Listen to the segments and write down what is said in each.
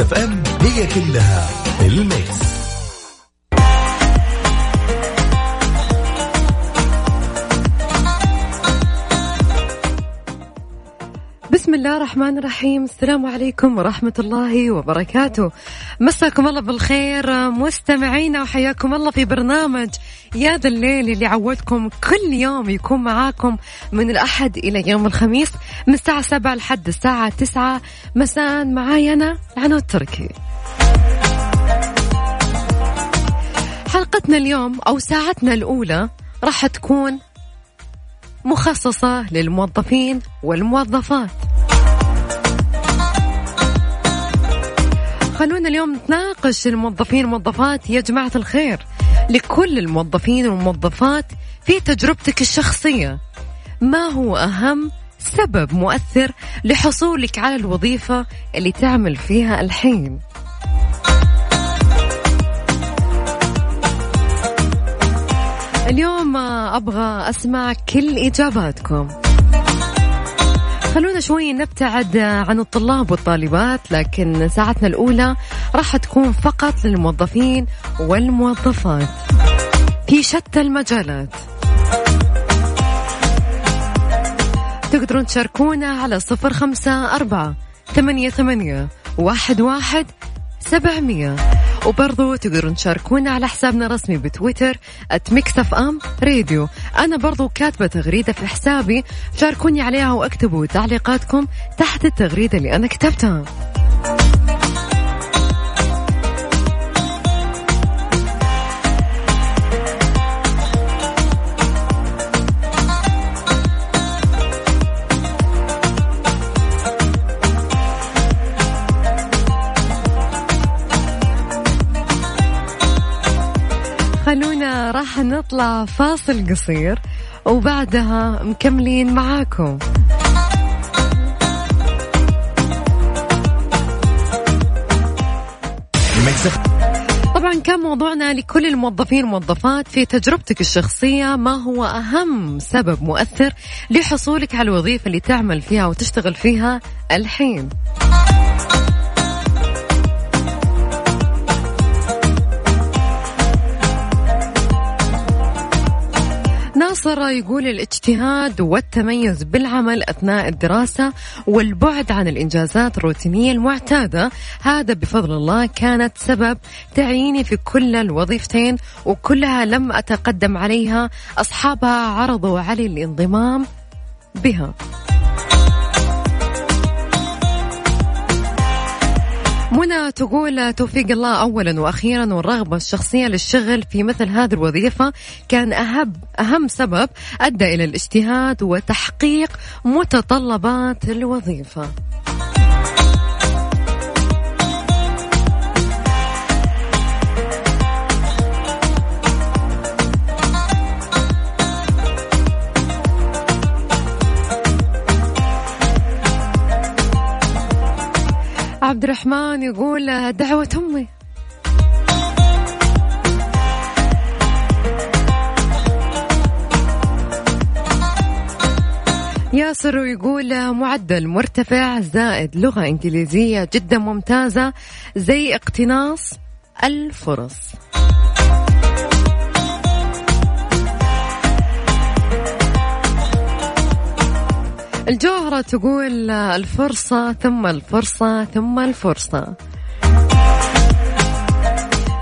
Mix FM هي كلها. الرحمن الرحيم. السلام عليكم ورحمة الله وبركاته. مساكم الله بالخير. مستمعينا وحياكم الله في برنامج يا ذا الليل اللي عودكم كل يوم يكون معاكم من الأحد إلى يوم الخميس من الساعة سبعة لحد الساعة تسعة. مساء معاي أنا عنود تركي حلقتنا اليوم أو ساعتنا الأولى راح تكون مخصصة للموظفين والموظفات. خلونا اليوم نتناقش الموظفين والموظفات. يا جماعة الخير لكل الموظفين والموظفات في تجربتك الشخصية ما هو أهم سبب مؤثر لحصولك على الوظيفة اللي تعمل فيها الحين؟ اليوم أبغى أسمع كل إجاباتكم. خلونا شوي نبتعد عن الطلاب والطالبات لكن ساعتنا الأولى راح تكون فقط للموظفين والموظفات. في شتى المجالات. تقدرون تشاركونا على صفر خمسة أربعة ثمانية ثمانية واحد واحد سبعمية. وبرضو تقدرون تشاركونا على حسابنا الرسمي بتويتر @ميكسف ام راديو أنا برضو كاتبة تغريدة في حسابي. شاركوني عليها وأكتبوا تعليقاتكم تحت التغريدة اللي أنا كتبتها. خلونا راح نطلع فاصل قصير وبعدها مكملين معاكم. طبعا كان موضوعنا لكل الموظفين والموظفات في تجربتك الشخصية ما هو أهم سبب مؤثر لحصولك على الوظيفة اللي تعمل فيها وتشتغل فيها الحين؟ ناصر يقول الاجتهاد والتميز بالعمل أثناء الدراسة والبعد عن الإنجازات الروتينية المعتادة. هذا بفضل الله كانت سبب تعييني في كل الوظيفتين وكلها لم أتقدم عليها. أصحابها عرضوا علي الانضمام بها. منى تقول توفيق الله اولا وأخيرا والرغبة الشخصية للشغل في مثل هذه الوظيفة كان اهم أهم سبب أدى إلى الاجتهاد وتحقيق متطلبات الوظيفة. عبد الرحمن يقول دعوة أمي. ياسر يقول معدل مرتفع زائد لغة إنجليزية جدا ممتازة زي اقتناص الفرص. الجوهرة تقول الفرصة ثم الفرصة ثم الفرصة.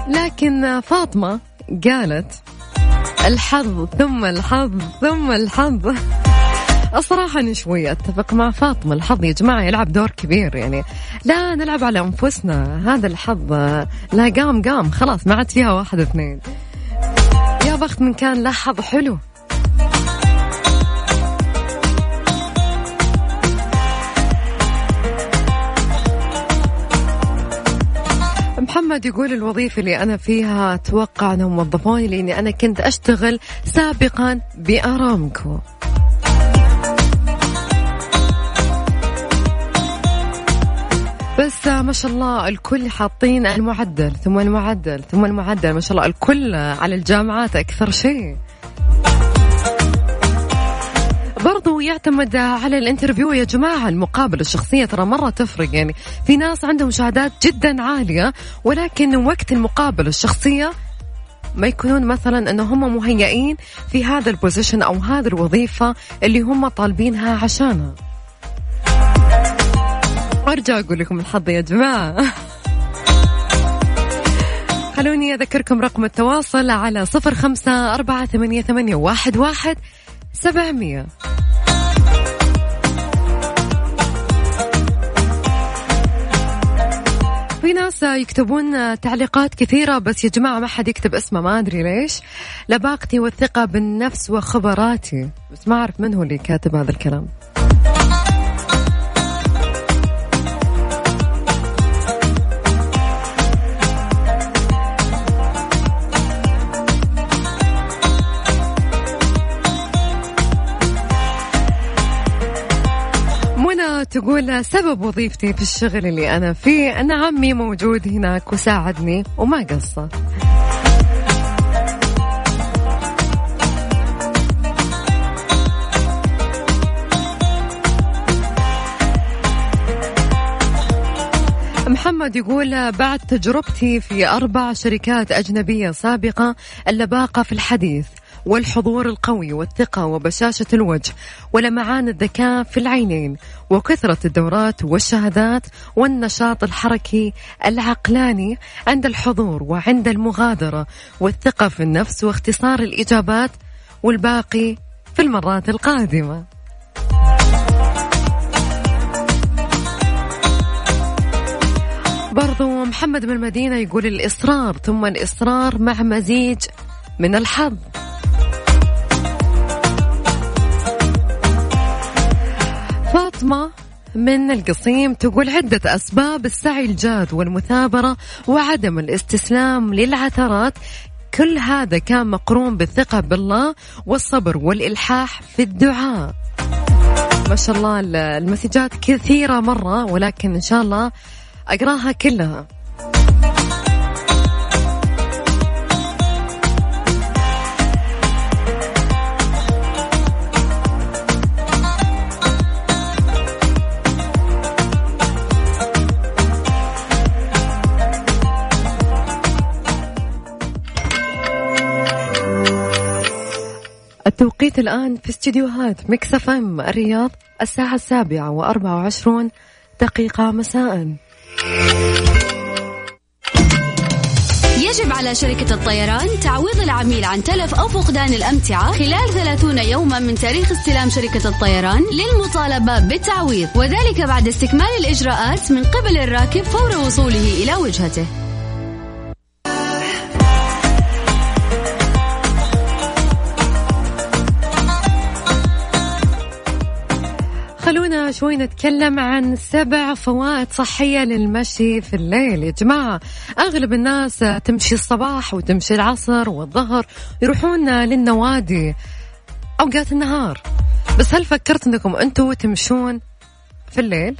لكن فاطمة قالت الحظ ثم الحظ ثم الحظ. الصراحة أنا شوي أتفق مع فاطمة الحظ يا جماعة يلعب دور كبير يعني. لا نلعب على أنفسنا هذا الحظ لا قام قام خلاص ما عاد فيها واحد اثنين. يا بخت من كان له حظ حلو. محمد يقول الوظيفة اللي أنا فيها أتوقع أنهم وظفوني لأني أنا كنت أشتغل سابقا بأرامكو. بس ما شاء الله الكل حاطين المعدل ثم المعدل ثم المعدل. ما شاء الله الكل على الجامعات أكثر شيء. برضو يعتمد على الانترفيو يا جماعة المقابلة الشخصية ترى مرة تفرق يعني. في ناس عندهم شهادات جدا عالية ولكن وقت المقابلة الشخصية ما يكونون مثلا انه هم مهيئين في هذا البوزيشن أو هذه الوظيفة اللي هم طالبينها عشانها. وارجع أقول لكم الحظ يا جماعة. خلوني أذكركم رقم التواصل على صفر خمسة أربعة ثمانية, ثمانية واحد, واحد سبعمية. في ناس يكتبون تعليقات كثيرة بس يا جماعة ما حد يكتب اسمه ما أدري ليش. لباقتي والثقة بالنفس وخبراتي. بس ما أعرف من هو اللي كاتب هذا الكلام. تقول سبب وظيفتي في الشغل اللي أنا فيه أن عمي موجود هناك وساعدني وما قصر. محمد يقول بعد تجربتي في أربع شركات أجنبية سابقة اللباقة في الحديث. والحضور القوي والثقة وبشاشة الوجه ولمعان الذكاء في العينين وكثرة الدورات والشهادات والنشاط الحركي العقلاني عند الحضور وعند المغادرة والثقة في النفس واختصار الإجابات والباقي في المرات القادمة. برضو محمد من المدينة يقول الإصرار ثم الإصرار مع مزيج من الحظ. فاطمة من القصيم تقول عدة أسباب السعي الجاد والمثابرة وعدم الاستسلام للعثرات. كل هذا كان مقرون بالثقة بالله والصبر والإلحاح في الدعاء. ما شاء الله المسجات كثيرة مرة ولكن إن شاء الله أقراها كلها. التوقيت الآن في استديوهات Mix FM الرياض الساعة السابعة وأربعة وعشرون دقيقة مساء. يجب على شركة الطيران تعويض العميل عن تلف أو فقدان الأمتعة خلال 30 يوما من تاريخ استلام شركة الطيران للمطالبة بالتعويض وذلك بعد استكمال الإجراءات من قبل الراكب فور وصوله إلى وجهته. خلونا شوي نتكلم عن سبع فوائد صحية للمشي في الليل يا جماعة أغلب الناس تمشي الصباح وتمشي العصر والظهر يروحون للنوادي أوقات النهار بس هل فكرت أنكم أنتوا تمشون في الليل؟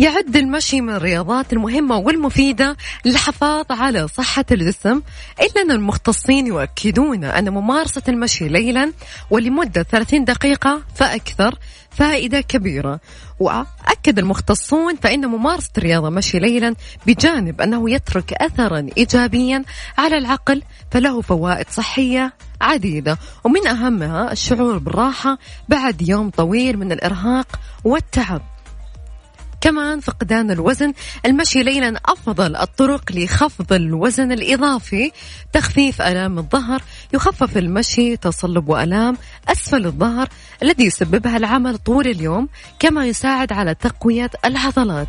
يعد المشي من الرياضات المهمة والمفيدة للحفاظ على صحة الجسم إلا أن المختصين يؤكدون أن ممارسة المشي ليلا ولمدة 30 دقيقة فأكثر فائدة كبيرة. وأكد المختصون فإن ممارسة الرياضة مشي ليلا بجانب أنه يترك أثرا إيجابيا على العقل فله فوائد صحية عديدة. ومن أهمها الشعور بالراحة بعد يوم طويل من الإرهاق والتعب. كمان فقدان الوزن. المشي ليلا أفضل الطرق لخفض الوزن الإضافي. تخفيف ألام الظهر. يخفف المشي تصلب وألام أسفل الظهر. الذي يسببها العمل طول اليوم كما يساعد على تقوية العضلات.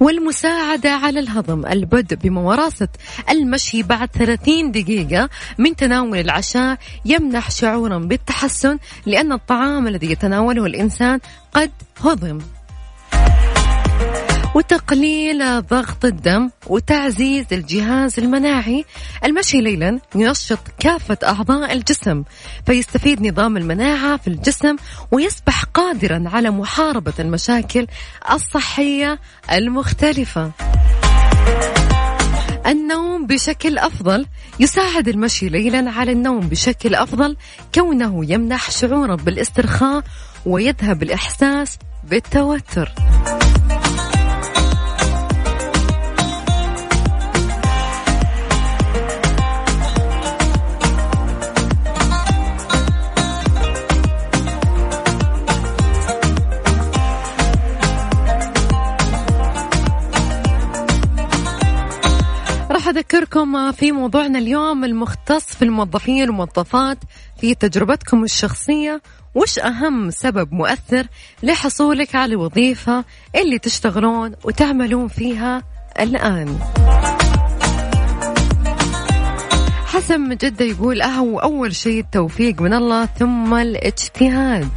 والمساعدة على الهضم البدء بممارسة المشي بعد 30 دقيقة من تناول العشاء يمنح شعورا بالتحسن لأن الطعام الذي يتناوله الإنسان قد هضم. وتقليل ضغط الدم وتعزيز الجهاز المناعي. المشي ليلا ينشط كافة أعضاء الجسم فيستفيد نظام المناعة في الجسم ويصبح قادرا على محاربة المشاكل الصحية المختلفة. النوم بشكل أفضل. يساعد المشي ليلا على النوم بشكل أفضل كونه يمنح شعورا بالاسترخاء ويذهب الإحساس بالتوتر. أذكركم في موضوعنا اليوم المختص في الموظفين والموظفات في تجربتكم الشخصية وش أهم سبب مؤثر لحصولك على الوظيفة اللي تشتغلون وتعملون فيها الآن؟ حسن من جدة يقول أهو أول شيء التوفيق من الله ثم الإجتهاد.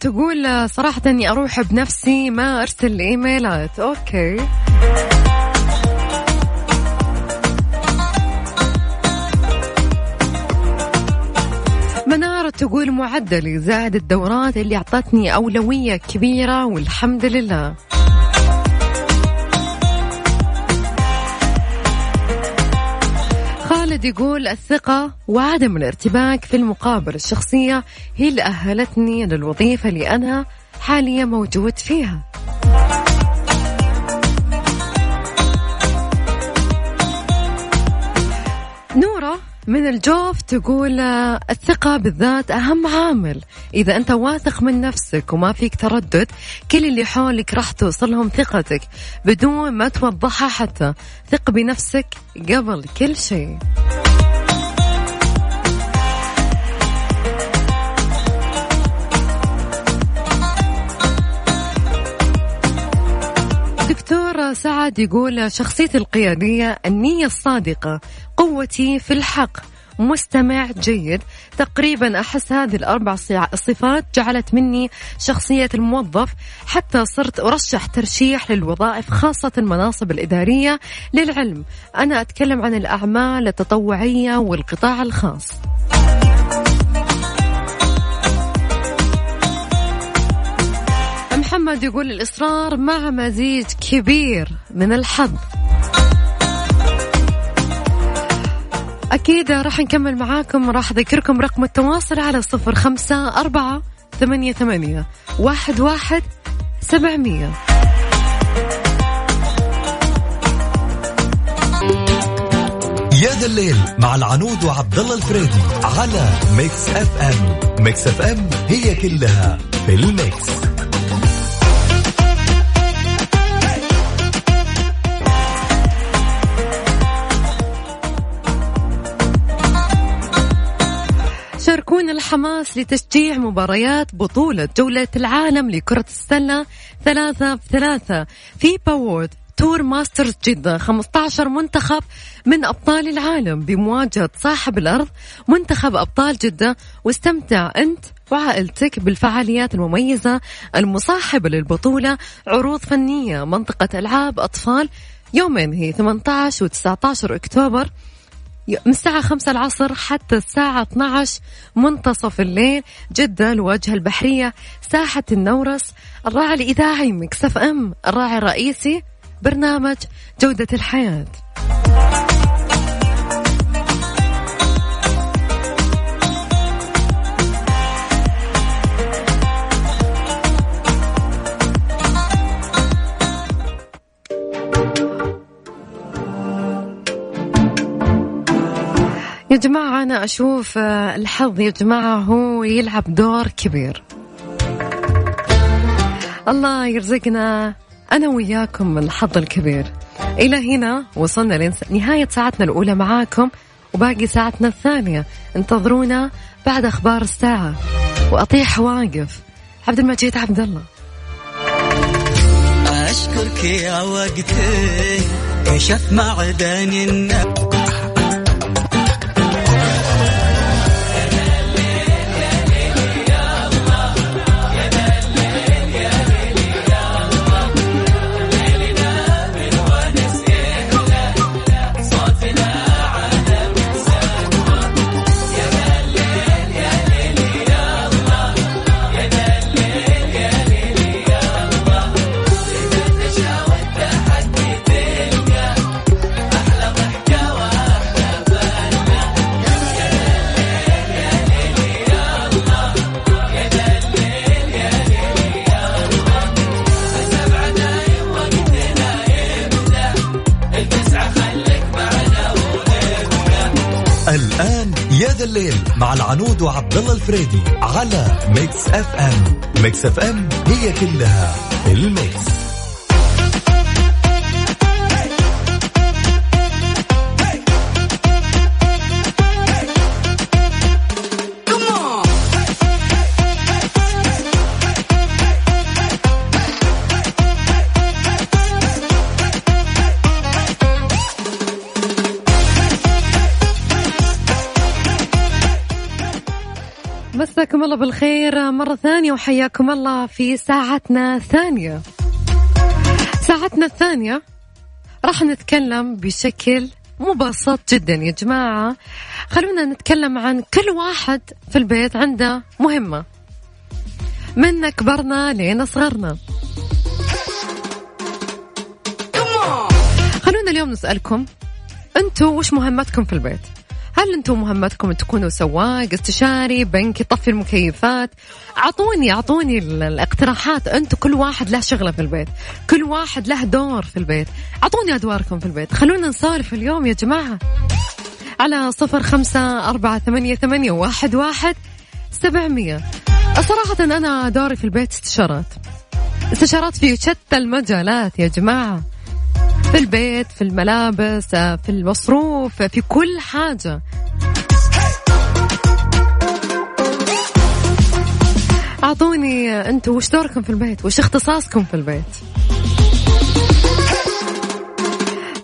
تقول صراحة إني أروح بنفسي ما أرسل إيميلات. أوكي. منارة تقول معدلي زائد الدورات اللي أعطتني أولوية كبيرة والحمد لله. خالد يقول الثقة وعدم الارتباك في المقابلة الشخصية هي اللي أهلتني للوظيفة اللي أنا حاليا موجود فيها. نورة من الجوف تقول آه، الثقة بالذات أهم عامل. إذا أنت واثق من نفسك وما فيك تردد كل اللي حولك راح توصلهم ثقتك بدون ما توضحها حتى. ثق بنفسك قبل كل شيء. دكتور سعد يقول شخصيتي القيادية النية الصادقة قوتي في الحق مستمع جيد. تقريبا أحس هذه الأربع صفات جعلت مني شخصية الموظف. حتى صرت أرشح ترشيح للوظائف خاصة المناصب الإدارية للعلم. أنا أتكلم عن الأعمال التطوعية والقطاع الخاص. محمد يقول الإصرار مع مزيج كبير من الحظ. أكيد راح نكمل معاكم راح أذكركم رقم التواصل على صفر خمسة أربعة ثمانية ثمانية واحد واحد سبعمية. يا ذا الليل مع العنود وعبد الله الفريدي على Mix FM Mix FM هي كلها في ال Mix شاركونا الحماس لتشجيع مباريات بطولة جولة العالم لكرة السلة ثلاثة بثلاثة. في World Tour Masters جدة 15 منتخب من أبطال العالم بمواجهة صاحب الأرض منتخب أبطال جدة واستمتع أنت وعائلتك بالفعاليات المميزة المصاحبة للبطولة. عروض فنية منطقة ألعاب أطفال يومين هي 18 و 19 أكتوبر. من الساعة خمسة العصر حتى الساعة 12 منتصف الليل جدة الواجهة البحرية ساحة النورس الراعي الإذاعي مكسف أم الراعي الرئيسي برنامج جودة الحياة. يا جماعة أنا أشوف آه، الحظ يا جماعة هو يلعب دور كبير. الله يرزقنا أنا وياكم الحظ الكبير. إلى هنا وصلنا لنهاية ساعتنا الأولى معاكم وباقي ساعتنا الثانية. انتظرونا بعد أخبار الساعة. وأطيح واقف. عبد المجيد عبد الله. أشكرك يا وقتي كشف معدن النبض يا ذا الليل مع العنود وعبد الله الفريدي على Mix FM Mix FM هي كلها ال Mix. مساكم الله بالخير مرة ثانية وحياكم الله في ساعتنا الثانية. ساعتنا الثانية راح نتكلم بشكل مبسط جدا. يا جماعة خلونا نتكلم عن كل واحد في البيت عنده مهمة. من كبرنا لين صغرنا خلونا اليوم نسألكم أنتوا وش مهمتكم في البيت؟ هل أنتم مهمتكم تكونوا سواق استشاري بنك يطفي المكيفات؟ أعطوني أعطوني الاقتراحات. أنتم كل واحد له شغلة في البيت كل واحد له دور في البيت. أعطوني أدواركم في البيت. خلونا نسولف اليوم يا جماعة. على صفر خمسة أربعة ثمانية, ثمانية واحد, واحد سبعمية. صراحة أنا دوري في البيت استشارات. استشارات في شتى المجالات يا جماعة. في البيت في الملابس في المصروف في كل حاجة. أعطوني أنتم وش دوركم في البيت؟ وش اختصاصكم في البيت؟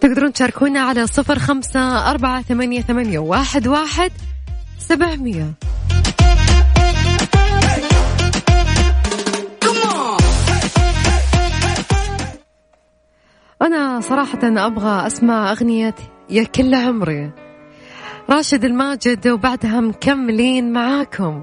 تقدرون تشاركونا على صفر خمسة أربعة ثمانية, ثمانية واحد, واحد سبعمية. أنا صراحة أبغى أسمع أغنية يا كل عمري. راشد الماجد وبعدها مكملين معاكم.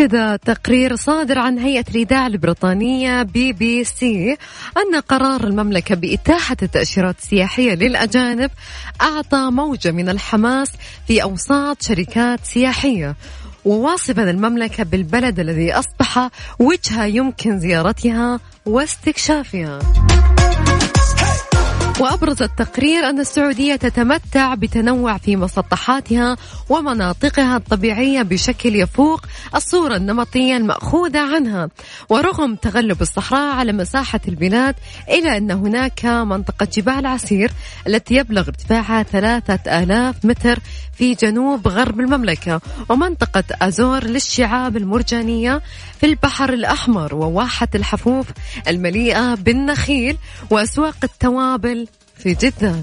أكد تقرير صادر عن هيئة الإذاعة البريطانية بي بي سي أن قرار المملكة بإتاحة التأشيرات السياحية للأجانب أعطى موجة من الحماس في أوساط شركات سياحية وواصفا المملكة بالبلد الذي أصبح وجهة يمكن زيارتها واستكشافها. وأبرز التقرير أن السعودية تتمتع بتنوع في مسطحاتها ومناطقها الطبيعية بشكل يفوق الصورة النمطية المأخوذة عنها. ورغم تغلب الصحراء على مساحة البلاد إلا أن هناك منطقة جبال عسير التي يبلغ ارتفاعها ثلاثة آلاف متر في جنوب غرب المملكة ومنطقة أزور للشعاب المرجانية في البحر الأحمر وواحة الحفوف المليئة بالنخيل وأسواق التوابل في جدة.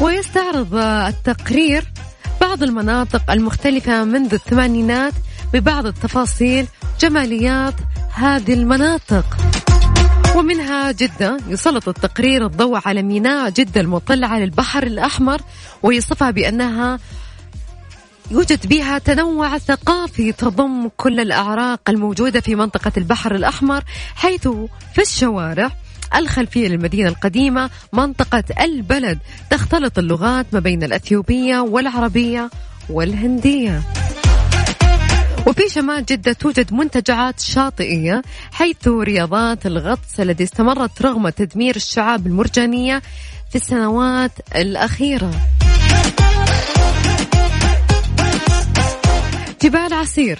ويستعرض التقرير بعض المناطق المختلفة منذ الثمانينات ببعض التفاصيل جماليات هذه المناطق. ومنها جدة يسلط التقرير الضوء على ميناء جدة المطل على البحر الأحمر ويصفها بأنها يوجد بها تنوع ثقافي تضم كل الأعراق الموجودة في منطقة البحر الأحمر حيث في الشوارع الخلفية للمدينة القديمة منطقة البلد تختلط اللغات ما بين الأثيوبية والعربية والهندية. وفي شمال جدة توجد منتجعات شاطئية حيث رياضات الغطس التي استمرت رغم تدمير الشعاب المرجانية في السنوات الأخيرة. جبال عسير.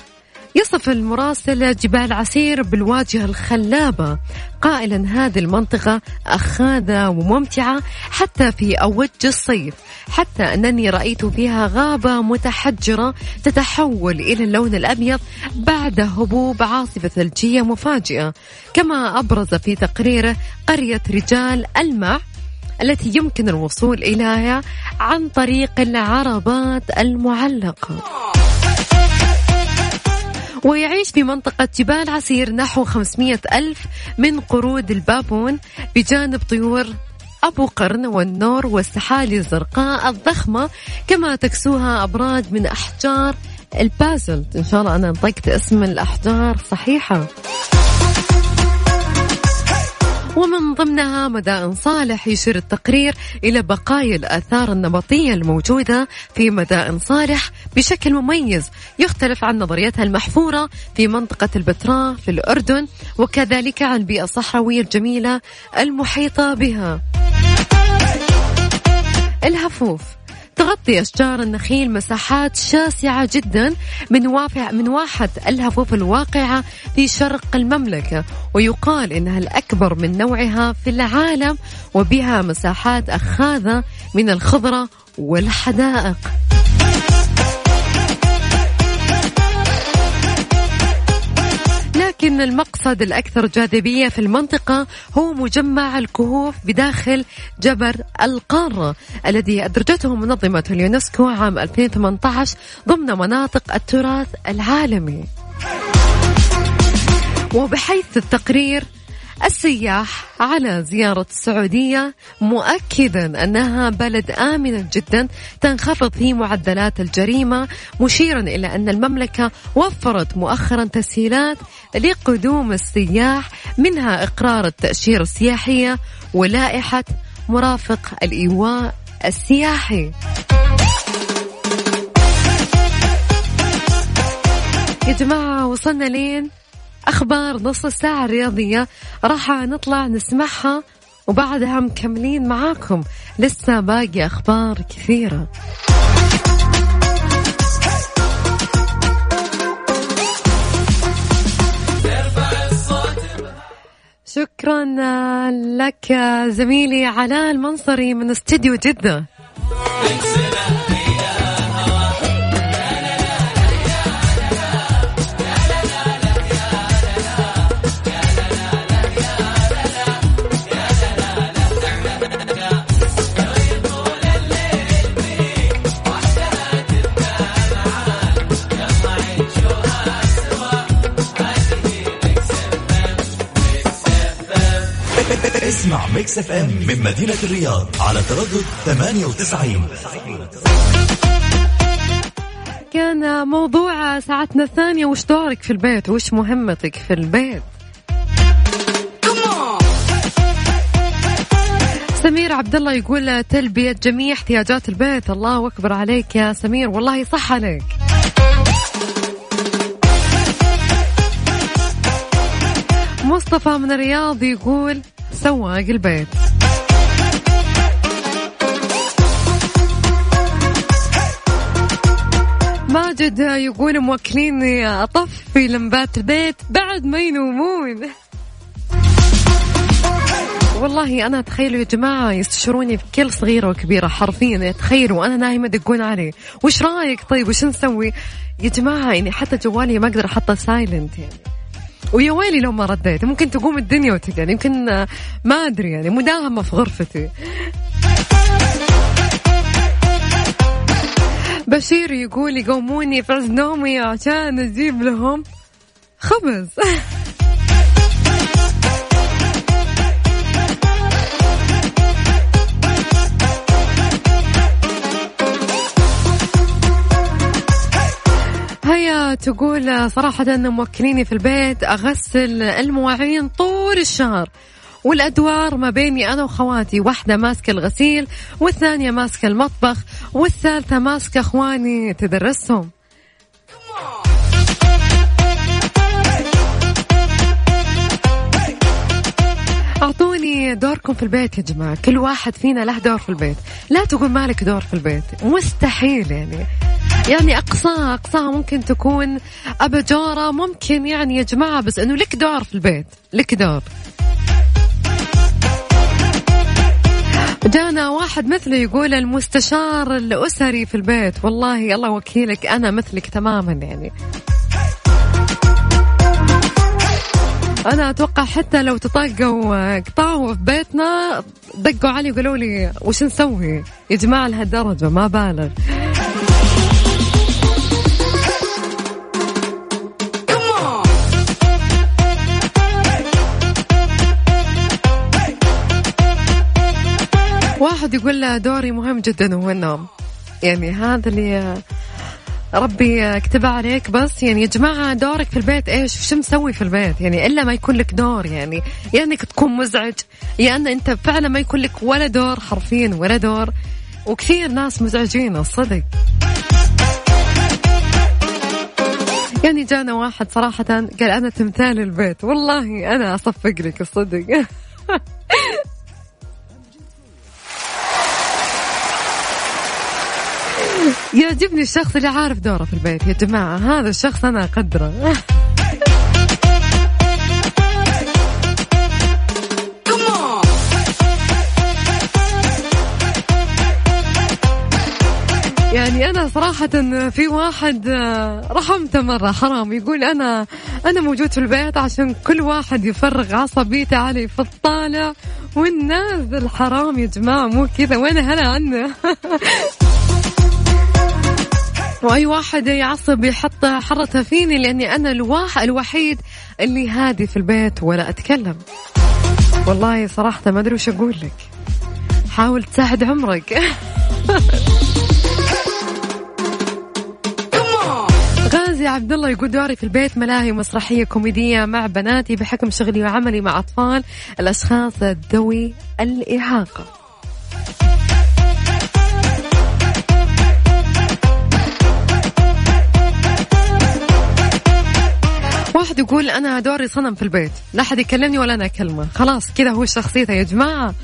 يصف المراسل جبال عسير بالواجهة الخلابة. قائلا هذه المنطقة أخاذة وممتعة حتى في أوج الصيف. حتى أنني رأيت فيها غابة متحجرة تتحول إلى اللون الأبيض بعد هبوب عاصفة ثلجية مفاجئة. كما أبرز في تقريره قرية رجال المع التي يمكن الوصول إليها عن طريق العربات المعلقة. ويعيش في منطقة جبال عسير نحو 500 ألف من قرود البابون بجانب طيور أبو قرن والنور والسحالي الزرقاء الضخمة كما تكسوها أبراج من أحجار البازلت. إن شاء الله أنا نطقت اسم الأحجار صحيحة. ومن ضمنها مدائن صالح يشير التقرير إلى بقايا الآثار النبطية الموجودة في مدائن صالح بشكل مميز. يختلف عن نظريتها المحفورة في منطقة البتراء في الأردن وكذلك عن البيئة الصحراوية الجميلة المحيطة بها. الهفوف. تغطي أشجار النخيل مساحات شاسعة جدا من وافع من واحد الهفوف الواقعة في شرق المملكة ويقال إنها الأكبر من نوعها في العالم وبها مساحات أخاذة من الخضرة والحدائق. لكن المقصد الأكثر جاذبية في المنطقة هو مجمع الكهوف بداخل جبر القارة الذي أدرجته منظمة اليونسكو عام 2018 ضمن مناطق التراث العالمي. وبحيث التقرير السياح على زيارة السعودية مؤكدا أنها بلد آمن جدا تنخفض فيه معدلات الجريمة مشيرا إلى أن المملكة وفرت مؤخرا تسهيلات لقدوم السياح منها إقرار التأشيرة السياحية ولائحة مرافق الإيواء السياحي. يا جماعة وصلنا لين أخبار نص الساعة الرياضية. راح نطلع نسمعها وبعدها مكملين معاكم. لسه باقي أخبار كثيرة. شكرا لك زميلي علاء المنصري من استديو جدة. Mix FM من مدينة الرياض على تردد 98 كان موضوع ساعتنا الثانية وش دورك في البيت؟ وش مهمتك في البيت؟ سمير عبد الله يقول تلبية جميع احتياجات البيت. الله أكبر عليك يا سمير والله صح عليك. مصطفى من الرياض يقول سواق البيت. ماجد يقول موكليني أطفي لمبات البيت بعد ما ينومون. والله أنا تخيلوا يا جماعة يستشروني في كل صغيرة وكبيرة حرفيا تخيلوا أنا نايمة يدقون علي. وش رأيك طيب؟ وش نسوي؟ يا جماعة يعني حتى جوالي ما أقدر أحطه سايلنت يعني. ويا ويلي لو ما رديت. ممكن تقوم الدنيا وتقعد يمكن ما أدري يعني مداهمة في غرفتي. بشير يقول يقوموني في نومي عشان أجيب لهم خبز. تقول صراحة موكليني في البيت أغسل المواعين طول الشهر. والأدوار ما بيني أنا وخواتي واحدة ماسكة الغسيل والثانية ماسكة المطبخ والثالثة ماسكة أخواني تدرسهم. أعطوني دوركم في البيت يا جماعة كل واحد فينا له دور في البيت. لا تقول مالك دور في البيت مستحيل يعني. يعني أقصاها أقصاها ممكن تكون أباجورة ممكن يعني يا جماعة بس إنه لك دور في البيت لك دور. جانا واحد مثلي يقول المستشار الأسري في البيت. والله الله وكيلك أنا مثلك تماما يعني. أنا أتوقع حتى لو تطاقوا قطعوا في بيتنا دقوا علي وقالوا لي وش نسوي؟ يا جماعة لهالدرجة ما بالغ. واحد يقول له دوري مهم جدا هو النوم. يعني هذا اللي ربي كتب عليك بس. يعني يا جماعة دورك في البيت إيش؟ شو مسوي في البيت؟ يعني إلا ما يكون لك دور يعني. يا يعني إنك تكون مزعج يا إن أنت فعلا ما يكون لك ولا دور حرفيا ولا دور. وكثير ناس مزعجين الصدق يعني جانا واحد صراحة قال أنا تمثال البيت. والله أنا أصفق لك الصدق يعجبني الشخص اللي عارف دوره في البيت. يا جماعة هذا الشخص أنا أقدره. يعني أنا صراحة في واحد رحمته مرة حرام. يقول أنا أنا موجود في البيت عشان كل واحد يفرغ عصبيته علي في الطالع والنازل حرام يا جماعة مو كذا. وين هلا عنه. وأي واحد يعصب يحط حرته فيني لأني أنا الواحد الوحيد اللي هادي في البيت ولا أتكلم. والله صراحة ما أدري وش أقول لك. حاول تساعد عمرك. غازي عبد الله يقول دوري في البيت ملاهي مسرحية كوميدية مع بناتي بحكم شغلي وعملي مع أطفال الأشخاص ذوي الإعاقة. واحد يقول أنا دوري صنم في البيت. لا أحد يكلمني ولا أنا أكلمه. خلاص كذا هو شخصيته يا جماعة.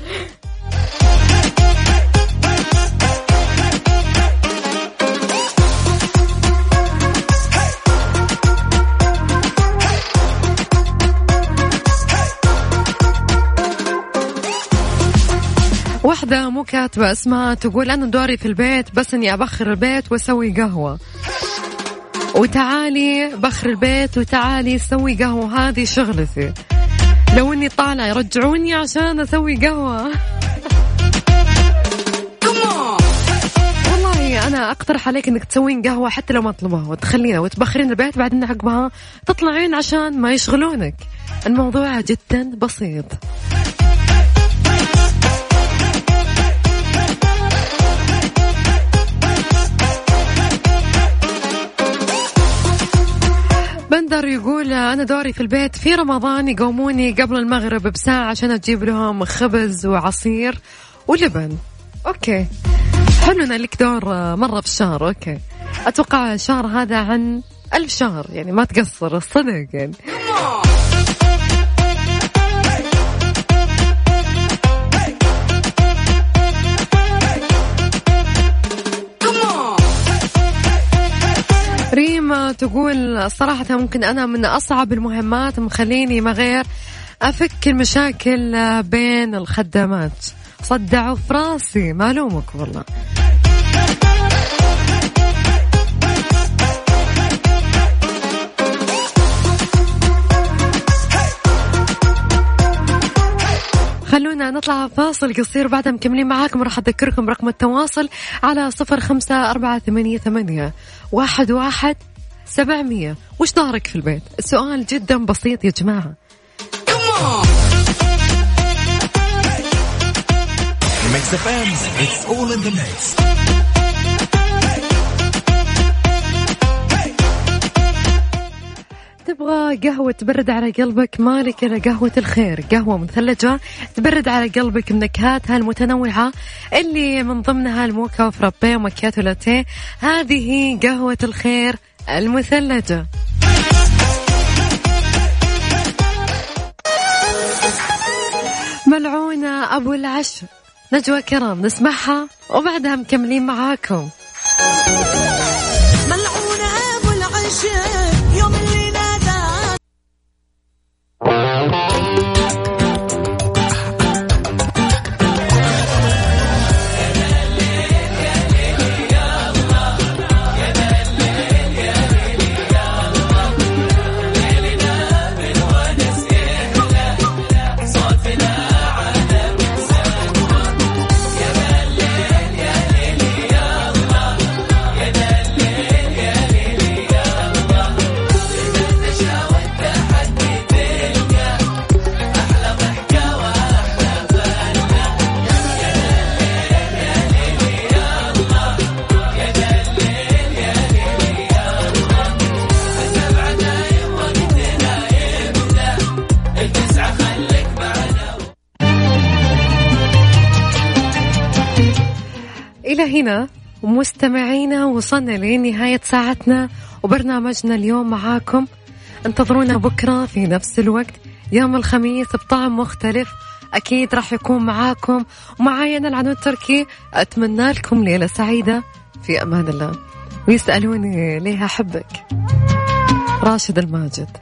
واحدة مو كاتبة اسمها تقول أنا دوري في البيت بس إني أبخر البيت وأسوي قهوة. وتعالي بخر البيت وتعالي سوي قهوة. هذه شغلتي. لو إني طالعة يرجعوني عشان أسوي قهوة. والله أنا أقترح عليك إنك تسوين قهوة حتى لو ما طلبوها وتخلينا وتبخرين البيت بعدين عقبها تطلعين عشان ما يشغلونك. الموضوع جدا بسيط. بندر يقول أنا دوري في البيت في رمضان يقوموني قبل المغرب بساعة عشان أجيب لهم خبز وعصير ولبن. okay. حلو أن لك دور مرة في الشهر. okay. أتوقع الشهر هذا عن ألف شهر يعني ما تقصر. الصدق يعني. تقول صراحة ممكن أنا من أصعب المهمات مخليني ما غير أفك المشاكل بين الخدامات صدعوا في راسي ما لومك والله. خلونا نطلع فاصل قصير بعدها مكملين معاكم. راح أذكركم رقم التواصل على صفر خمسة أربعة ثمانية, ثمانية واحد واحد سبعمية. وش ظهرك في البيت؟ السؤال جدا بسيط يا جماعة. تبغى قهوة تبرد على قلبك؟ مالك إلا قهوة الخير. قهوة مثلجة تبرد على قلبك بنكهاتها المتنوعة اللي من ضمنها الموكا وفرابي ومكياتو لاتيه. هذه قهوة الخير. المثلجة ملعونة أبو العشر. نجوى كرام نسمعها وبعدها مكملين معاكم. وصلنا لنهاية ساعتنا وبرنامجنا اليوم معاكم. انتظرونا بكرة في نفس الوقت. يوم الخميس بطعم مختلف. أكيد راح يكون معاكم. ومعاي أنا العنود التركي. أتمنى لكم ليلة سعيدة. في أمان الله. ويسألوني ليه أحبك. راشد الماجد.